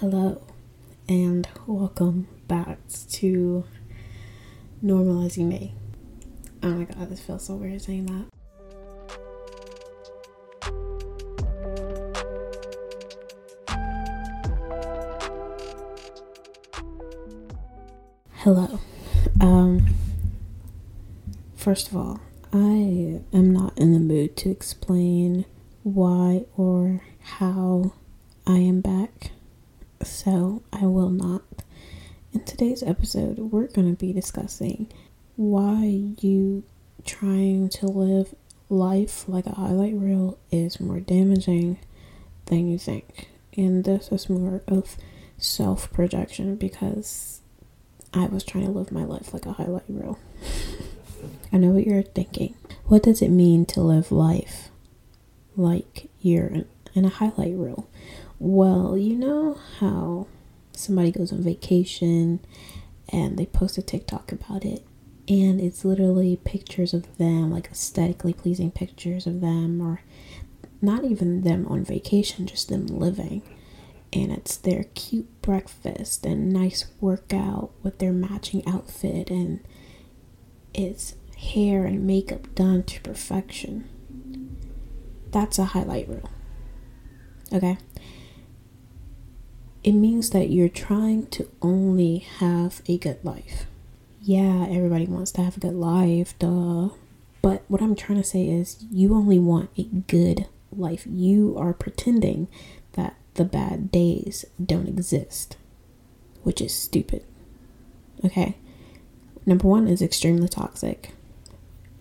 Hello, and welcome back to Normalizing Me. Oh my god, this feels so weird saying that. Hello. Um, first of all, I am not in the mood to explain why or how I am back, so I will not. In today's episode, we're going to be discussing why you trying to live life like a highlight reel is more damaging than you think. And this is more of self projection because I was trying to live my life like a highlight reel. I know what you're thinking. What does it mean to live life like you're in, in a highlight reel? Well, you know how somebody goes on vacation and they post a TikTok about it, and it's literally pictures of them, like aesthetically pleasing pictures of them, or not even them on vacation, just them living. And it's their cute breakfast and nice workout with their matching outfit, and it's hair and makeup done to perfection. That's a highlight reel. Okay? It means that you're trying to only have a good life. Yeah, everybody wants to have a good life, duh. But what I'm trying to say is, you only want a good life. You are pretending that the bad days don't exist, which is stupid. Okay? Number one is extremely toxic.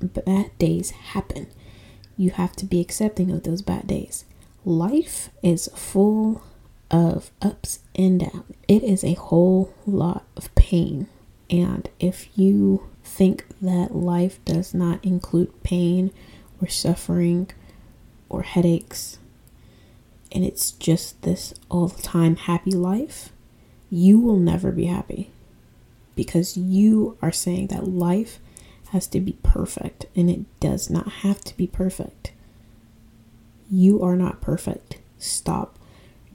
Bad days happen. You have to be accepting of those bad days. Life is full of ups and downs. It is a whole lot of pain. And if you think that life does not include pain or suffering or headaches, and it's just this all the time happy life, you will never be happy because you are saying that life has to be perfect and it does not have to be perfect. You are not perfect. Stop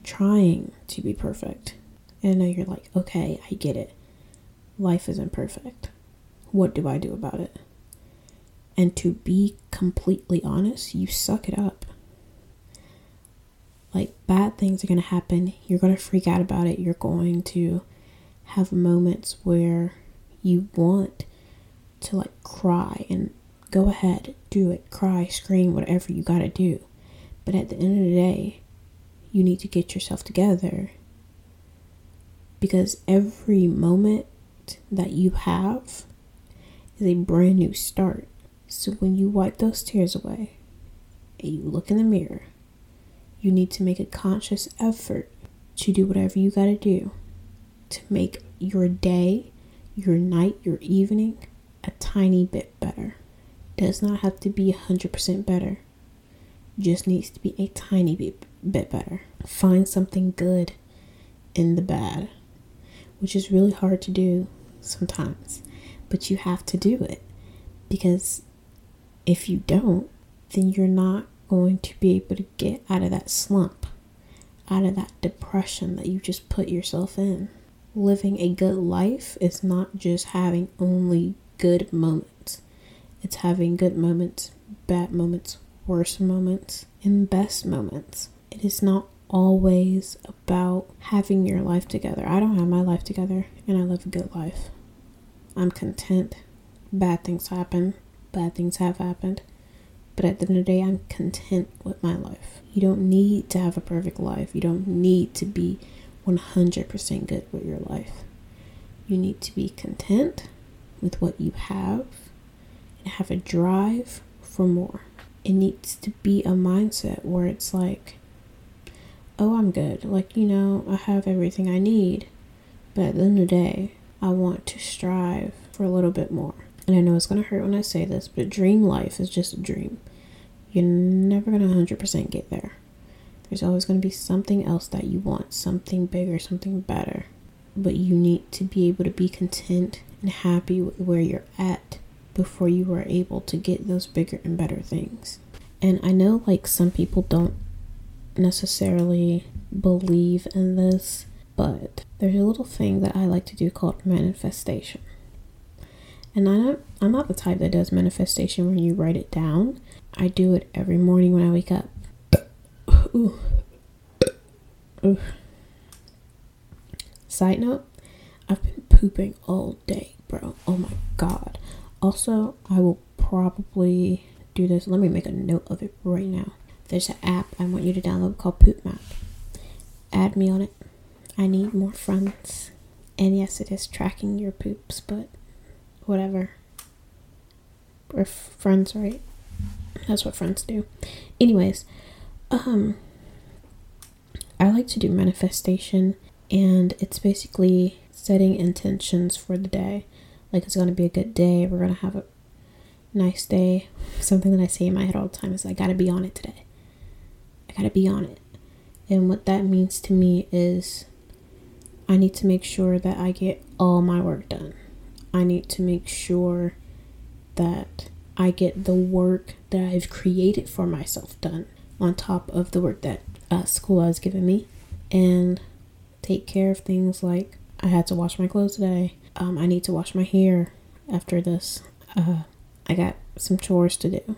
trying to be perfect. And now you're like, okay, I get it. Life isn't perfect. What do I do about it? And to be completely honest, you suck it up. Like, bad things are going to happen. You're going to freak out about it. You're going to have moments where you want to like cry and go ahead, do it, cry, scream, whatever you gotta do. But at the end of the day, you need to get yourself together because every moment that you have is a brand new start. So when you wipe those tears away and you look in the mirror, you need to make a conscious effort to do whatever you gotta do to make your day, your night, your evening a tiny bit better. Does not have to be 100% better. Just needs to be a tiny bit, bit better. Find something good in the bad, which is really hard to do sometimes, but you have to do it because if you don't, then you're not going to be able to get out of that slump, out of that depression that you just put yourself in. Living a good life is not just having only good moments. It's having good moments, bad moments, worst moments, and best moments. It is not always about having your life together. I don't have my life together and I live a good life. I'm content. Bad things happen, bad things have happened. But at the end of the day, I'm content with my life. You don't need to have a perfect life. You don't need to be 100% good with your life. You need to be content with what you have and have a drive for more. It needs to be a mindset where it's like, oh, I'm good. Like, you know, I have everything I need. But at the end of the day, I want to strive for a little bit more. And I know it's going to hurt when I say this, but dream life is just a dream. You're never going to 100% get there. There's always going to be something else that you want, something bigger, something better. But you need to be able to be content and happy with where you're at before you are able to get those bigger and better things. And I know like some people don't necessarily believe in this, but there's a little thing that I like to do called manifestation. And I don't, I'm not the type that does manifestation when you write it down. I do it every morning when I wake up. Ooh. Ooh. Side note, I've been pooping all day, bro. Oh my god. Also, I will probably do this. Let me make a note of it right now. There's an app I want you to download called Poop Map. Add me on it. I need more friends. And yes, it is tracking your poops, but whatever. We're friends, right? That's what friends do. Anyways, um, I like to do manifestation, and it's basically setting intentions for the day. Like it's gonna be a good day. We're gonna have a nice day. Something that I say in my head all the time is I gotta be on it today. I gotta be on it. And what that means to me is I need to make sure that I get all my work done. I need to make sure that I get the work that I've created for myself done on top of the work that uh, school has given me and take care of things like I had to wash my clothes today. Um, I need to wash my hair after this. Uh, I got some chores to do,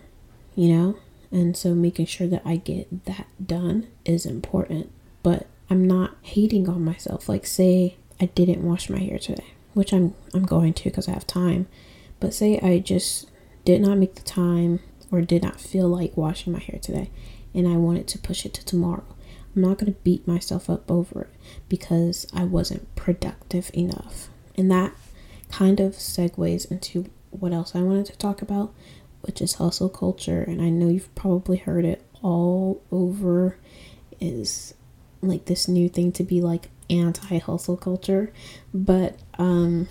you know? And so making sure that I get that done is important. But I'm not hating on myself. Like, say I didn't wash my hair today, which I'm I'm going to because I have time. But say I just did not make the time or did not feel like washing my hair today, and I wanted to push it to tomorrow. I'm not going to beat myself up over it because I wasn't productive enough. And that kind of segues into what else I wanted to talk about, which is hustle culture. And I know you've probably heard it all over is like this new thing to be like anti hustle culture, but um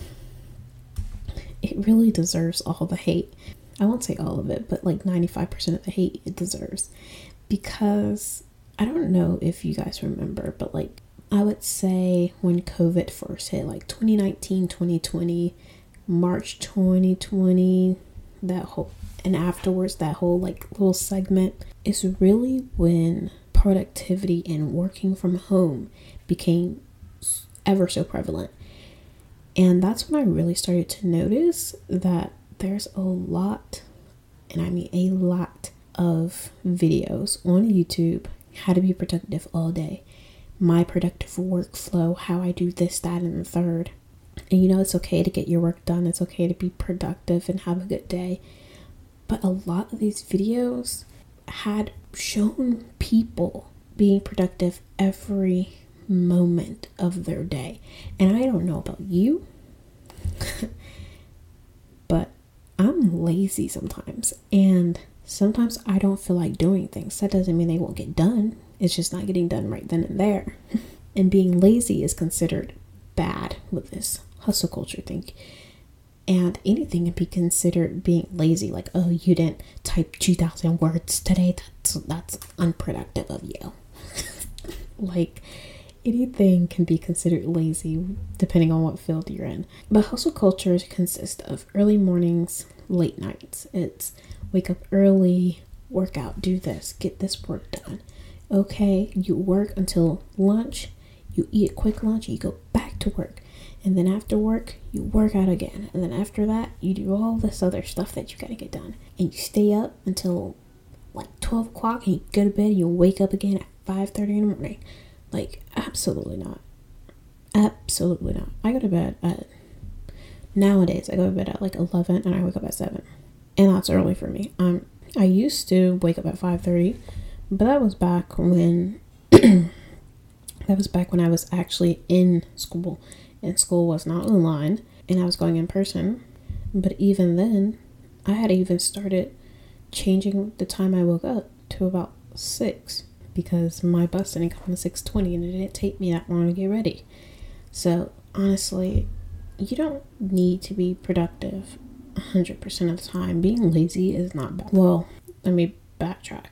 it really deserves all the hate. I won't say all of it, but like 95% of the hate it deserves because I don't know if you guys remember, but like I would say when COVID first hit, like 2019, 2020, March 2020, that whole and afterwards that whole like little segment is really when productivity and working from home became ever so prevalent. And that's when I really started to notice that there's a lot, and I mean a lot, of videos on YouTube how to be productive all day, my productive workflow, how I do this, that, and the third. And you know, it's okay to get your work done, it's okay to be productive and have a good day. But a lot of these videos had shown people being productive every moment of their day. And I don't know about you, but I'm lazy sometimes. And sometimes I don't feel like doing things. That doesn't mean they won't get done, it's just not getting done right then and there. and being lazy is considered bad with this hustle culture thing. And anything can be considered being lazy like oh you didn't type 2000 words today. That's that's unproductive of you. Like anything can be considered lazy depending on what field you're in. But hustle cultures consist of early mornings late nights. It's wake up early work out do this get this work done. Okay you work until lunch you eat a quick lunch you go back to work and then after work, you work out again. And then after that, you do all this other stuff that you gotta get done. And you stay up until like 12 o'clock and you go to bed and you wake up again at 5.30 in the morning. Like, absolutely not. Absolutely not. I go to bed at, nowadays, I go to bed at like 11 and I wake up at 7. And that's early for me. Um, I used to wake up at 5.30, but that was back when, that was back when I was actually in school and school was not online and I was going in person. But even then, I had even started changing the time I woke up to about 6 because my bus didn't come at 6.20 and it didn't take me that long to get ready. So honestly, you don't need to be productive 100% of the time. Being lazy is not bad. Well, let me backtrack.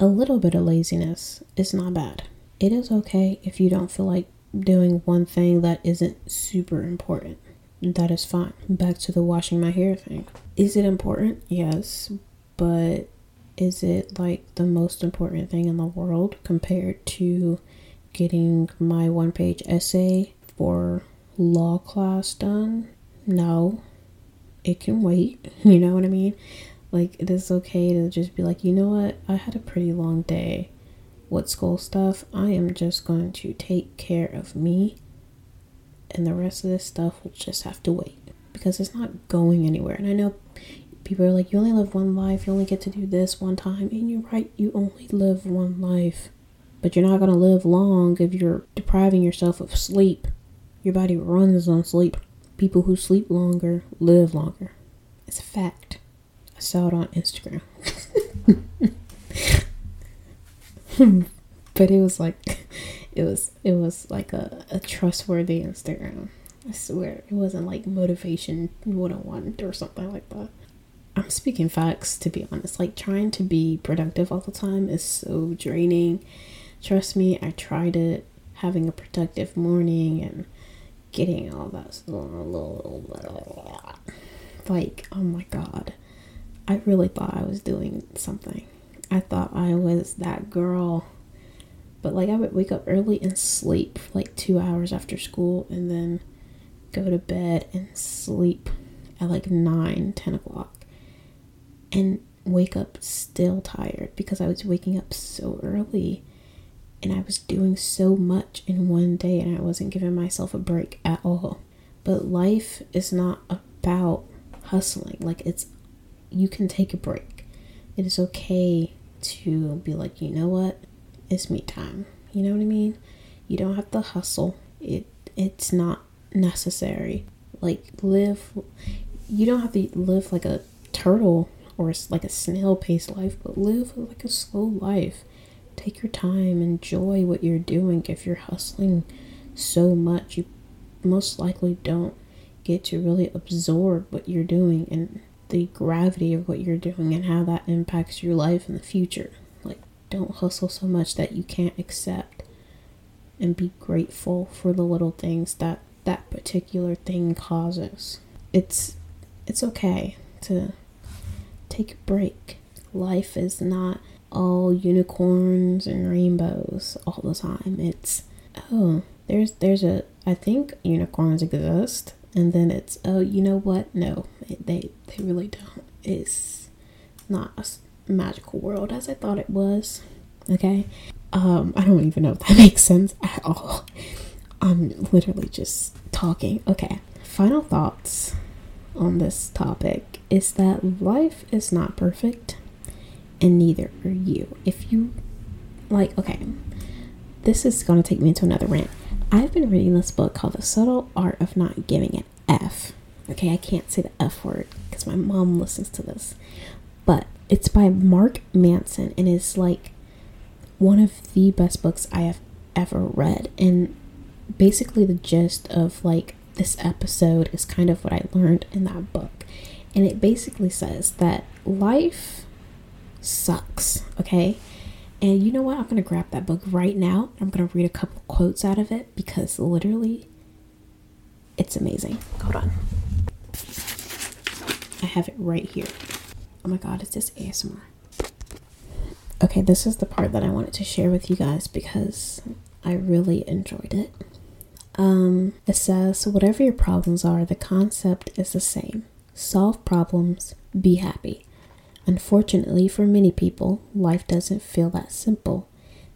A little bit of laziness is not bad. It is okay if you don't feel like doing one thing that isn't super important. That is fine. Back to the washing my hair thing. Is it important? Yes. But is it like the most important thing in the world compared to getting my one page essay for law class done. No, it can wait. You know what I mean? Like, it is okay to just be like, you know what? I had a pretty long day with school stuff. I am just going to take care of me, and the rest of this stuff will just have to wait because it's not going anywhere. And I know people are like, you only live one life, you only get to do this one time. And you're right, you only live one life. But you're not going to live long if you're depriving yourself of sleep. Your body runs on sleep. People who sleep longer live longer. It's a fact. I saw it on Instagram. but it was like it was it was like a, a trustworthy Instagram. I swear it wasn't like motivation 101 or something like that. I'm speaking facts to be honest. Like trying to be productive all the time is so draining. Trust me, I tried it having a productive morning and getting all that like oh my god. I really thought I was doing something. I thought I was that girl. But like I would wake up early and sleep like 2 hours after school and then go to bed and sleep at like 9, 10 o'clock and wake up still tired because I was waking up so early and I was doing so much in one day and I wasn't giving myself a break at all. But life is not about hustling. Like it's you can take a break. It is okay to be like, you know what? It's me time. You know what I mean? You don't have to hustle. It it's not necessary. Like live you don't have to live like a turtle or like a snail paced life, but live like a slow life. Take your time, enjoy what you're doing. If you're hustling so much, you most likely don't get to really absorb what you're doing and the gravity of what you're doing and how that impacts your life in the future. Like, don't hustle so much that you can't accept and be grateful for the little things that that particular thing causes. It's it's okay to take a break. Life is not all unicorns and rainbows all the time. It's oh, there's there's a I think unicorns exist, and then it's oh, you know what? No, it, they they really don't. It's not a magical world as I thought it was. Okay, um, I don't even know if that makes sense at all. I'm literally just talking. Okay, final thoughts on this topic is that life is not perfect and neither are you. If you like, okay, this is going to take me into another rant. I've been reading this book called The Subtle Art of Not Giving an F. Okay, I can't say the F word because my mom listens to this. But it's by Mark Manson and it's like one of the best books I have ever read. And basically, the gist of like this episode is kind of what I learned in that book. And it basically says that life sucks, okay? And you know what? I'm going to grab that book right now. I'm going to read a couple quotes out of it because literally it's amazing. Hold on. I have it right here. Oh my god, it's this ASMR. Okay, this is the part that I wanted to share with you guys because I really enjoyed it. Um, it says, whatever your problems are, the concept is the same. Solve problems, be happy. Unfortunately, for many people, life doesn't feel that simple.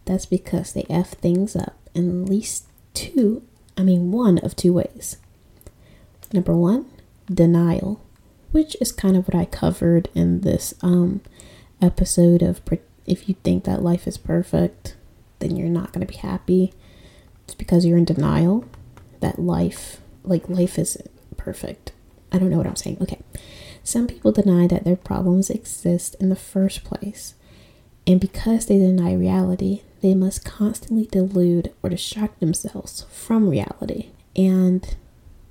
That's because they F things up in at least two, I mean, one of two ways. Number one, denial, which is kind of what I covered in this um, episode of if you think that life is perfect, then you're not going to be happy. It's because you're in denial that life, like life isn't perfect. I don't know what I'm saying. Okay. Some people deny that their problems exist in the first place. And because they deny reality, they must constantly delude or distract themselves from reality. And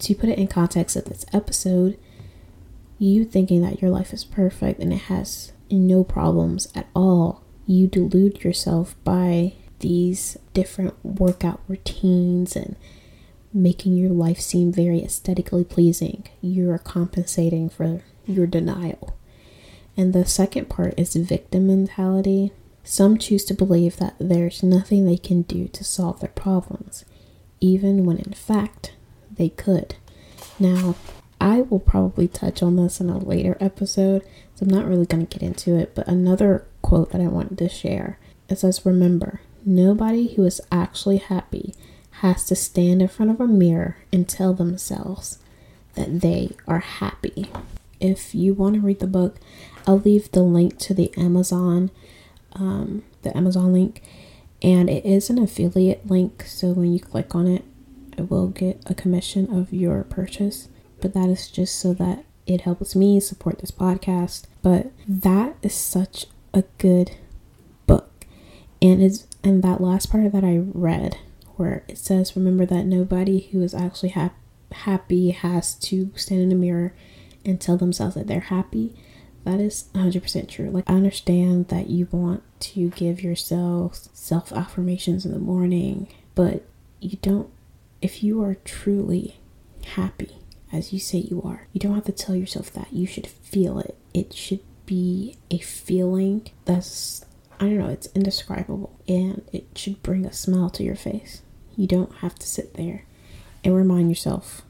to put it in context of this episode, you thinking that your life is perfect and it has no problems at all, you delude yourself by these different workout routines and making your life seem very aesthetically pleasing. You're compensating for your denial. And the second part is victim mentality. Some choose to believe that there's nothing they can do to solve their problems, even when in fact they could. Now, I will probably touch on this in a later episode, so I'm not really going to get into it. But another quote that I wanted to share it says, Remember, nobody who is actually happy has to stand in front of a mirror and tell themselves that they are happy. If you want to read the book, I'll leave the link to the Amazon, um, the Amazon link, and it is an affiliate link. So when you click on it, it will get a commission of your purchase but that is just so that it helps me support this podcast. But that is such a good book. And it's and that last part that I read where it says remember that nobody who is actually ha- happy has to stand in the mirror and tell themselves that they're happy. That is 100% true. Like, I understand that you want to give yourself self affirmations in the morning, but you don't, if you are truly happy as you say you are. You don't have to tell yourself that. You should feel it. It should be a feeling that's, I don't know, it's indescribable and it should bring a smile to your face. You don't have to sit there and remind yourself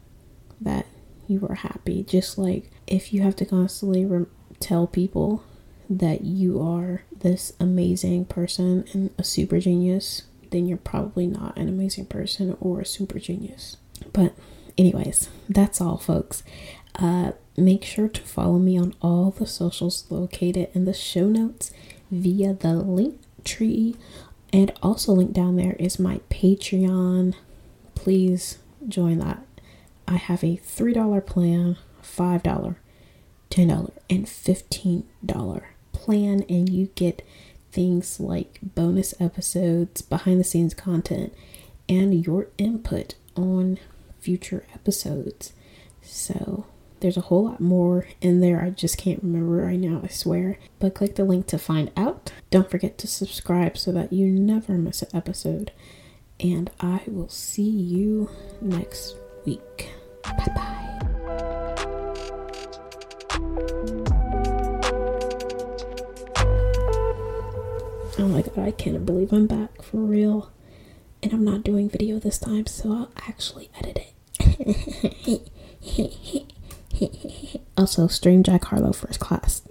that you are happy. Just like if you have to constantly rem- tell people that you are this amazing person and a super genius, then you're probably not an amazing person or a super genius. But anyways, that's all, folks. Uh, make sure to follow me on all the socials located in the show notes via the link tree. And also, link down there is my Patreon. Please join that. I have a $3 plan, $5, $10, and $15 plan, and you get things like bonus episodes, behind the scenes content, and your input on future episodes. So there's a whole lot more in there. I just can't remember right now, I swear. But click the link to find out. Don't forget to subscribe so that you never miss an episode. And I will see you next week. Bye bye. Oh my god, I can't believe I'm back for real. And I'm not doing video this time, so I'll actually edit it. also, stream Jack Harlow first class.